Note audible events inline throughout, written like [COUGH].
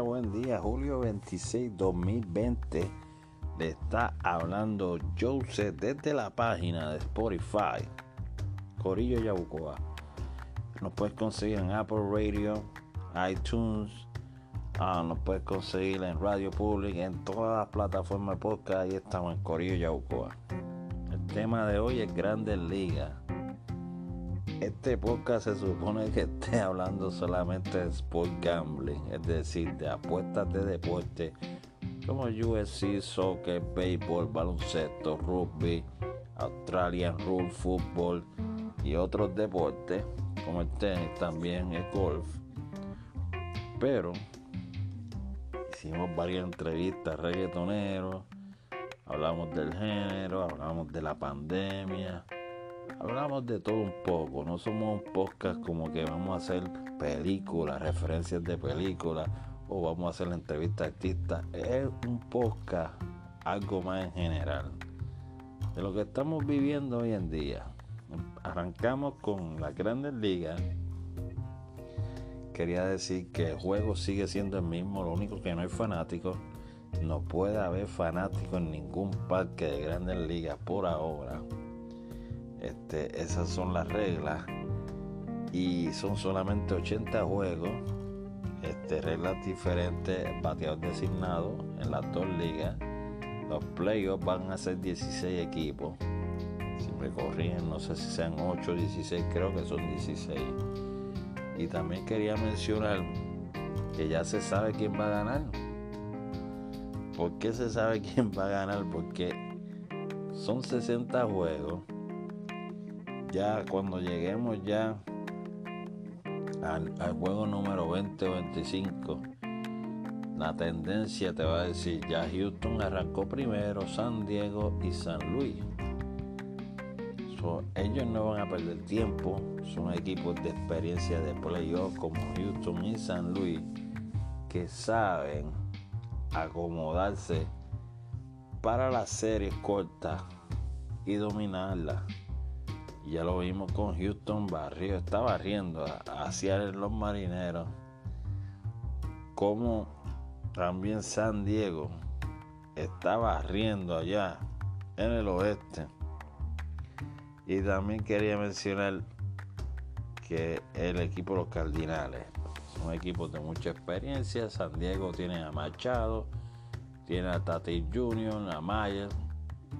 buen día. Julio 26, 2020. Le está hablando Joseph desde la página de Spotify. Corillo Yabucoa. Nos puedes conseguir en Apple Radio, iTunes. Ah, nos puedes conseguir en Radio Public, en todas las plataformas podcast. Ahí estamos en Corillo Yabucoa. El tema de hoy es Grandes Ligas este podcast se supone que esté [LAUGHS] hablando solamente de sport gambling, es decir, de apuestas de deporte como UFC, soccer, béisbol, baloncesto, rugby, Australian Rule Football y otros deportes como el tenis, también el golf. Pero hicimos varias entrevistas reggaetoneros, hablamos del género, hablamos de la pandemia hablamos de todo un poco, no somos un podcast como que vamos a hacer películas, referencias de películas o vamos a hacer entrevistas artistas, es un podcast algo más en general de lo que estamos viviendo hoy en día. Arrancamos con las grandes ligas. Quería decir que el juego sigue siendo el mismo, lo único que no hay fanáticos. No puede haber fanáticos en ningún parque de grandes ligas por ahora. Este, esas son las reglas. Y son solamente 80 juegos. Este, reglas diferentes, bateador designado en las dos ligas. Los playoffs van a ser 16 equipos. Si me corrigen, no sé si sean 8 o 16, creo que son 16. Y también quería mencionar que ya se sabe quién va a ganar. ¿Por qué se sabe [LAUGHS] quién va a ganar? Porque son 60 juegos ya cuando lleguemos ya al, juego número 20 o 25, la tendencia te va a decir, ya Houston arrancó primero, San Diego y San Luis. ellos no van a perder tiempo, son equipos de experiencia de playoff como Houston y San Luis que saben acomodarse para las series cortas y dominarlas ya lo vimos con Houston barrio, está barriendo hacia los marineros. Como también San Diego está barriendo allá en el oeste. Y también quería mencionar que el equipo de los Cardinales son equipos de mucha experiencia. San Diego tiene a Machado, tiene a Tati Junior, a Mayer,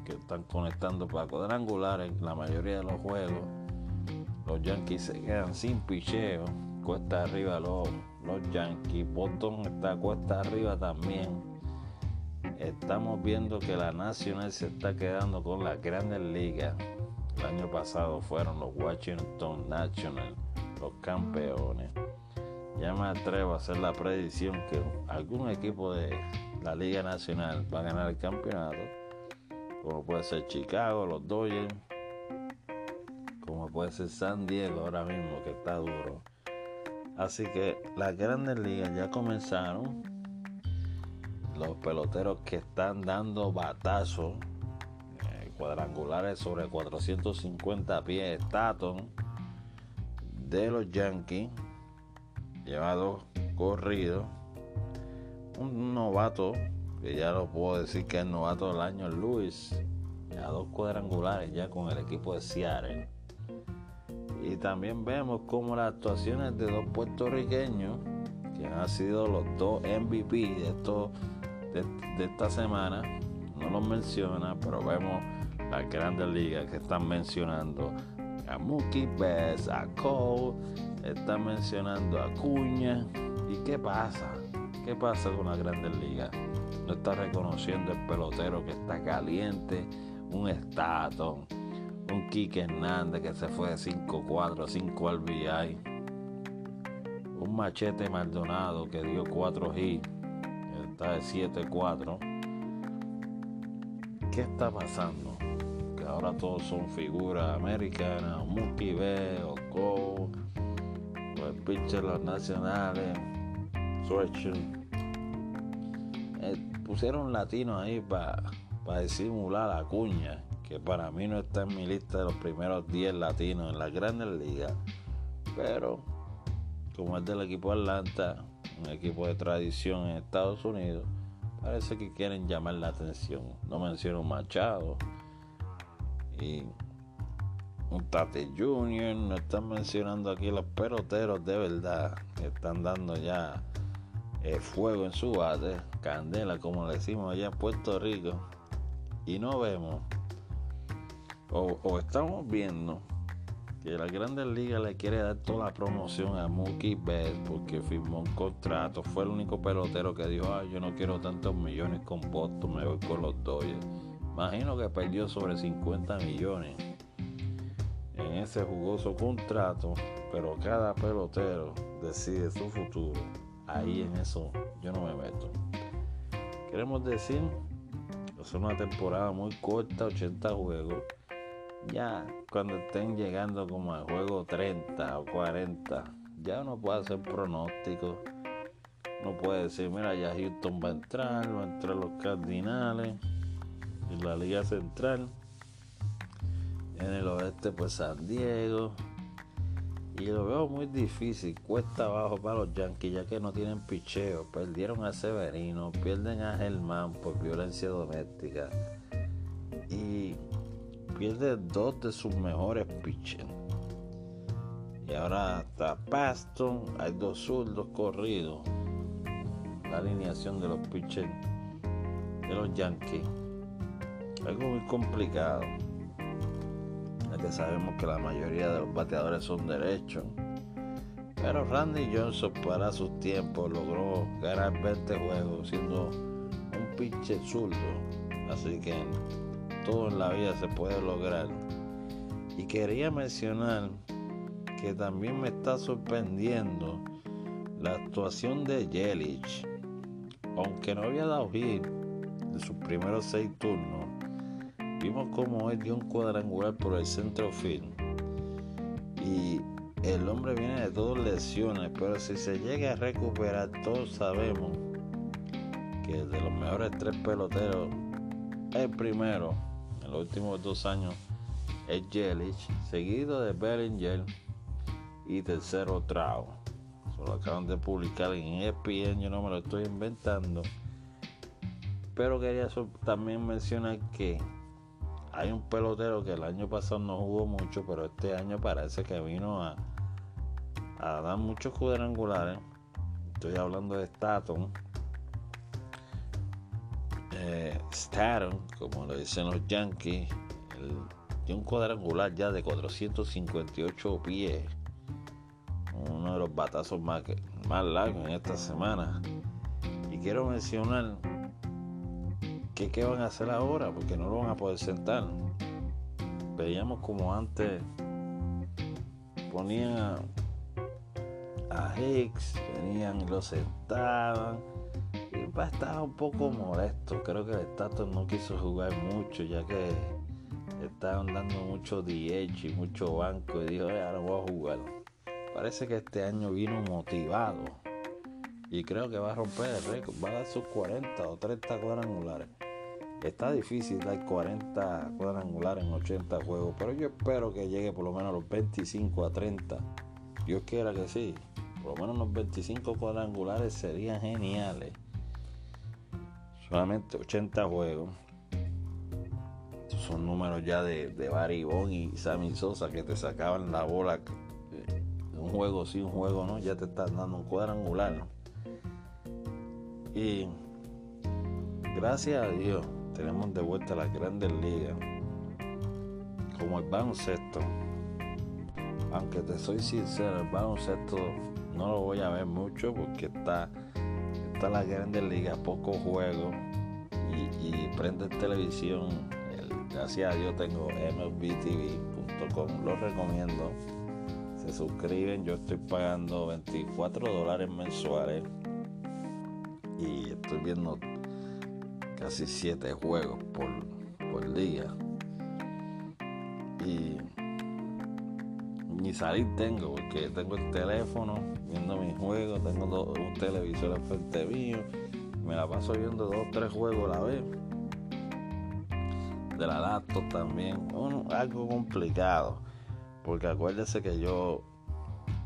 que están conectando para cuadrangular en la mayoría de los juegos. Los Yankees se quedan sin picheo, cuesta arriba los, los Yankees. Boston está cuesta arriba también. Estamos viendo que la Nacional se está quedando con las grandes ligas. El año pasado fueron los Washington National los campeones. Ya me atrevo a hacer la predicción que algún equipo de la Liga Nacional va a ganar el campeonato como puede ser Chicago, los Dodgers, como puede ser San Diego ahora mismo que está duro. Así que las grandes ligas ya comenzaron. Los peloteros que están dando batazos eh, cuadrangulares sobre 450 pies. Staton de los Yankees lleva dos corridos. Un novato que ya lo puedo decir que es novato del año Luis, a dos cuadrangulares ya con el equipo de Seattle. Y también vemos como las actuaciones de dos puertorriqueños, que han sido los dos MVP de, esto, de, esta semana, no los menciona, pero vemos las grandes ligas que están mencionando a Mookie Betts, a Cole, están mencionando a Cuña. ¿Y qué pasa? ¿Qué pasa con las grandes ligas? No está reconociendo el pelotero que está caliente, un Staton, un Quique Hernández que se fue de 5-4 5 RBI, un Machete Maldonado que dio 4 hits, está de 7-4. ¿Qué está pasando? Que ahora todos son figuras americanas, Mookie B, Oco, los pitchers los nacionales, Switcher pusieron latino ahí para pa disimular la cuña, que para mí no está en mi lista de los primeros 10 latinos en las grandes ligas. Pero como es del equipo Atlanta, un equipo de tradición en Estados Unidos, parece que quieren llamar la atención. No menciono Machado y un Tate Junior, no están mencionando aquí los peloteros de verdad que están dando ya eh, fuego en su bate, candela como le decimos allá en Puerto Rico, y no vemos o, estamos viendo que la Grandes Ligas le quiere dar toda la promoción a Mookie Betts porque firmó un contrato. Fue el único pelotero que dijo, yo no quiero tantos millones con Boston, me voy con los Dodgers. Imagino que perdió sobre 50 millones en ese jugoso contrato, pero cada pelotero decide su futuro. Ahí en eso yo no me meto. Queremos decir, es una temporada muy corta, 80 juegos ya cuando estén llegando como al juego 30 o 40, ya uno puede hacer pronósticos. No puede decir, mira, ya Houston va a entrar, va a entrar los Cardinales en la Liga Central. En el oeste, pues San Diego. Y lo veo muy difícil, cuesta abajo para los Yankees, ya que no tienen picheo. Perdieron a Severino, pierden a Germán por violencia doméstica. Y pierde dos de sus mejores pitchers. Y ahora está Paston, hay dos zurdos corridos. La alineación de los pitchers de los Yankees. Algo muy complicado. Sabemos que la mayoría de los bateadores son derechos. Pero Randy Johnson para sus tiempos logró ganar 20 juegos siendo un pitcher zurdo. Así que todo en la vida se puede lograr. Y quería mencionar que también me está sorprendiendo la actuación de Yelich. Aunque no había dado hit de sus primeros seis turnos, vimos como él dio un cuadrangular por el centro field. Y el hombre viene de dos lesiones, pero si se llega a recuperar, todos sabemos que de los mejores tres peloteros, el primero los últimos dos años es Yelich, seguido de Bellinger y tercero Trau. Solo acaban de publicar en ESPN, yo no me lo estoy inventando. Pero quería también mencionar que hay un pelotero que el año pasado no jugó mucho, pero este año parece que vino a, dar muchos cuadrangulares. Estoy hablando de Staton eh, como lo dicen los Yankees, tiene un cuadrangular ya de 458 pies, uno de los batazos más largos en esta semana. Y quiero mencionar que qué van a hacer ahora, porque no lo van a poder sentar. Veíamos como antes ponían a, a Hicks, venían y lo sentaban estaba un poco molesto. Creo que el Status no quiso jugar mucho, ya que estaban dando mucho DH y mucho banco. Y dijo, ahora voy a jugar. Parece que este año vino motivado. Y creo que va a romper el récord. Va a dar sus 40 o 30 cuadrangulares. Está difícil dar 40 cuadrangulares en 80 juegos. Pero yo espero que llegue por lo menos a los 25 a 30. Dios quiera que sí. Por lo menos los 25 cuadrangulares serían geniales solamente 80 juegos. son números ya de, de Barry y Sammy Sosa que te sacaban la bola. Eh, un juego sí, un juego no, ya te están dando un cuadrangular. Y gracias a Dios tenemos de vuelta las grandes ligas. Como el baloncesto. Aunque te soy sincero, el baloncesto no lo voy a ver mucho porque está está la Grande Liga, poco juego y, prende televisión. gracias a Dios tengo mlbtv.com, lo recomiendo. Se suscriben, yo estoy pagando 24 dólares mensuales y estoy viendo casi 7 juegos por, por día. Y ni salir tengo, porque tengo el teléfono viendo mis juegos, tengo un televisor frente mío, me la paso viendo dos o tres juegos a la vez. De la laptop también, algo complicado, porque acuérdese que yo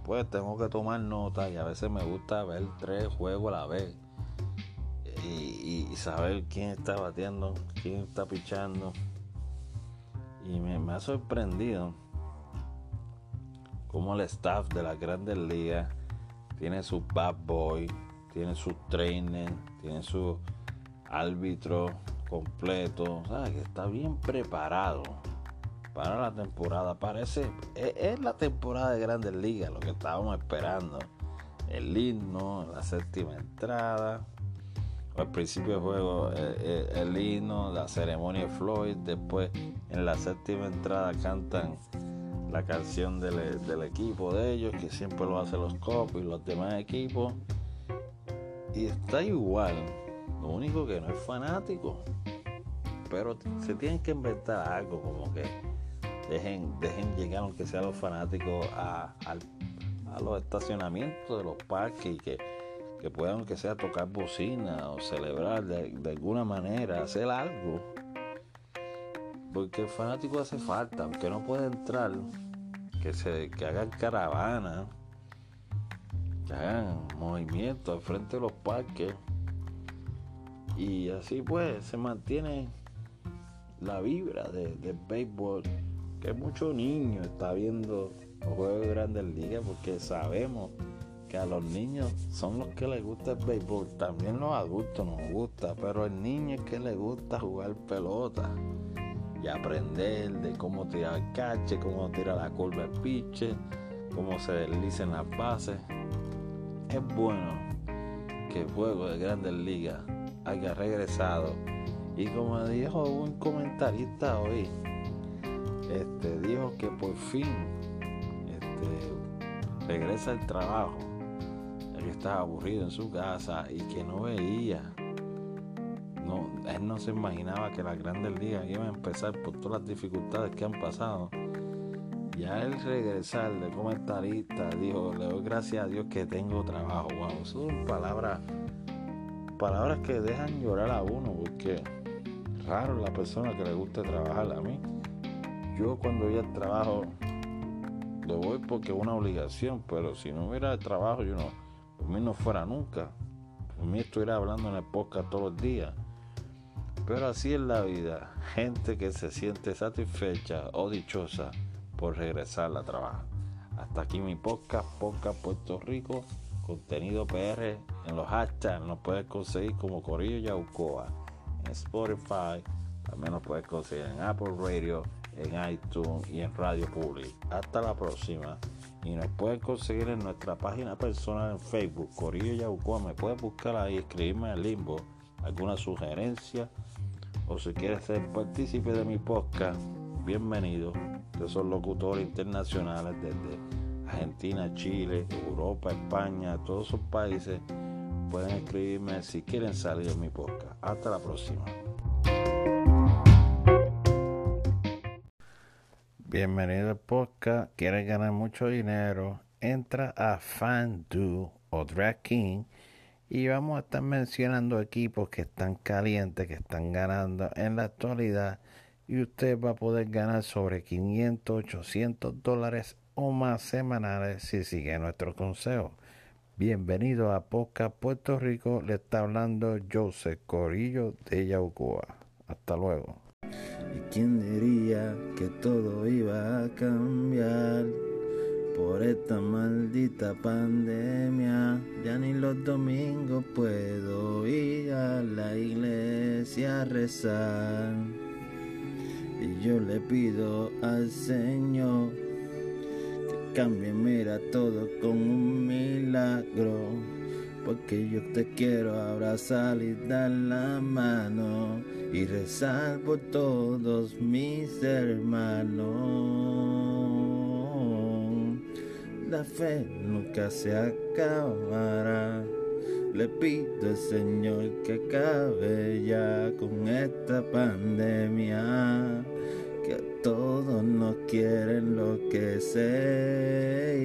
pues tengo que tomar nota y a veces me gusta ver tres juegos a la vez y, saber quién está bateando, quién está pichando. Y me, ha sorprendido cómo el staff de las grandes ligas tiene su bad boy, tiene su trainer, tiene su árbitro completo, ¿sabes? que está bien preparado para la temporada. Parece, es, la temporada de Grandes Ligas, lo que estábamos esperando. El himno, la séptima entrada, al principio del juego el, himno, la ceremonia de Floyd, después en la séptima entrada cantan la canción del, equipo de ellos, que siempre lo hacen los Cops y los demás equipos. Y está igual, lo único que no es fanático. Pero se tienen que inventar algo como que dejen, dejen llegar, aunque sean los fanáticos, a, a, los estacionamientos de los parques y que, que puedan, que sea, tocar bocina o celebrar de, alguna manera, hacer algo. Porque el fanático hace falta, aunque no puede entrar, que se que hagan caravana, que hagan movimientos al frente de los parques. Y así pues se mantiene la vibra del de béisbol que mucho niño está viendo los juegos de grandes ligas porque sabemos que a los niños son los que les gusta el béisbol, también los adultos nos gusta, pero el niño es que le gusta jugar pelota y aprender de cómo tirar el cache, cómo tirar la curva el piche, cómo se deslicen las bases. Es bueno que el juego de grandes ligas haya regresado y como dijo un comentarista hoy, este, dijo que por fin este, regresa al trabajo, que estaba aburrido en su casa y que no veía. No, él no se imaginaba que las grandes ligas iban a empezar por todas las dificultades que han pasado. Y a él regresar de comentarista, dijo, le doy gracias a Dios que tengo trabajo. Wow, son palabras, palabras que dejan llorar a uno, porque raro la persona que le gusta trabajar a mí yo cuando voy al trabajo lo voy porque es una obligación, pero si no hubiera trabajo, yo no, por mí no fuera nunca. Por mí estuviera hablando en el podcast todos los días. Pero así es la vida. Gente que se siente satisfecha o dichosa por regresar a trabajar. Hasta aquí mi podcast, Podcast Puerto Rico, contenido PR en los hashtags. Nos puedes conseguir como Corillo Yaucoa en Spotify. También nos puedes conseguir en Apple Radio en iTunes y en Radio Public. Hasta la próxima. Y nos pueden conseguir en nuestra página personal en Facebook, Corillo Yaucoa. Me puedes buscar ahí, escribirme en limbo alguna sugerencia o si quieres ser partícipe de mi podcast, bienvenido. Yo soy locutores internacionales desde Argentina, Chile, Europa, España, todos esos países. Pueden escribirme si quieren salir en mi podcast. Hasta la próxima. Bienvenido al podcast. ¿Quieres ganar mucho dinero? Entra a FanDuel o DraftKings y vamos a estar mencionando equipos que están calientes, que están ganando en la actualidad y usted va a poder ganar sobre 500, 800 dólares o más semanales si sigue nuestro consejo. Bienvenido a Podcast Puerto Rico. Le está hablando Joseph Corillo de Yaucoa. Hasta luego. ¿Y quién diría que todo iba a cambiar? Por esta maldita pandemia, ya ni los domingos puedo ir a la iglesia a rezar. Y yo le pido al Señor que cambie, mira todo con un milagro porque yo te quiero abrazar y dar la mano y rezar por todos mis hermanos. La fe nunca se acabará. Le pido al Señor que acabe ya con esta pandemia que todos nos quieren lo que sé.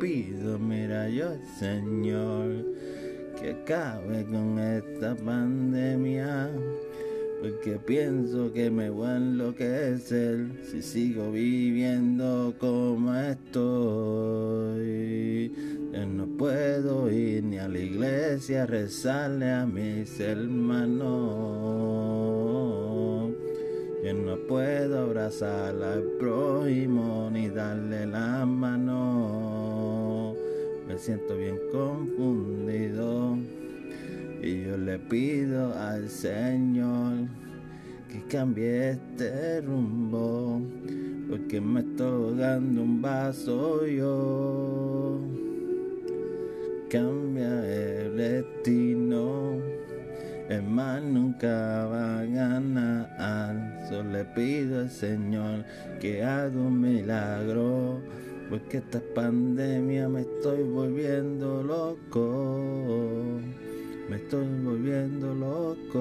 Pido, mira yo, Señor, que acabe con esta pandemia, porque pienso que me voy a enloquecer si sigo viviendo como estoy. Yo no puedo ir ni a la iglesia a rezarle a mis hermanos. Yo no puedo abrazar al prójimo ni darle la mano. Me siento bien confundido. Y yo le pido al Señor que cambie este rumbo, porque me estoy dando un vaso yo. Cambia el destino, el mal nunca va a ganar. Solo le pido al Señor que haga un milagro. Porque esta pandemia me estoy volviendo loco me estoy volviendo loco.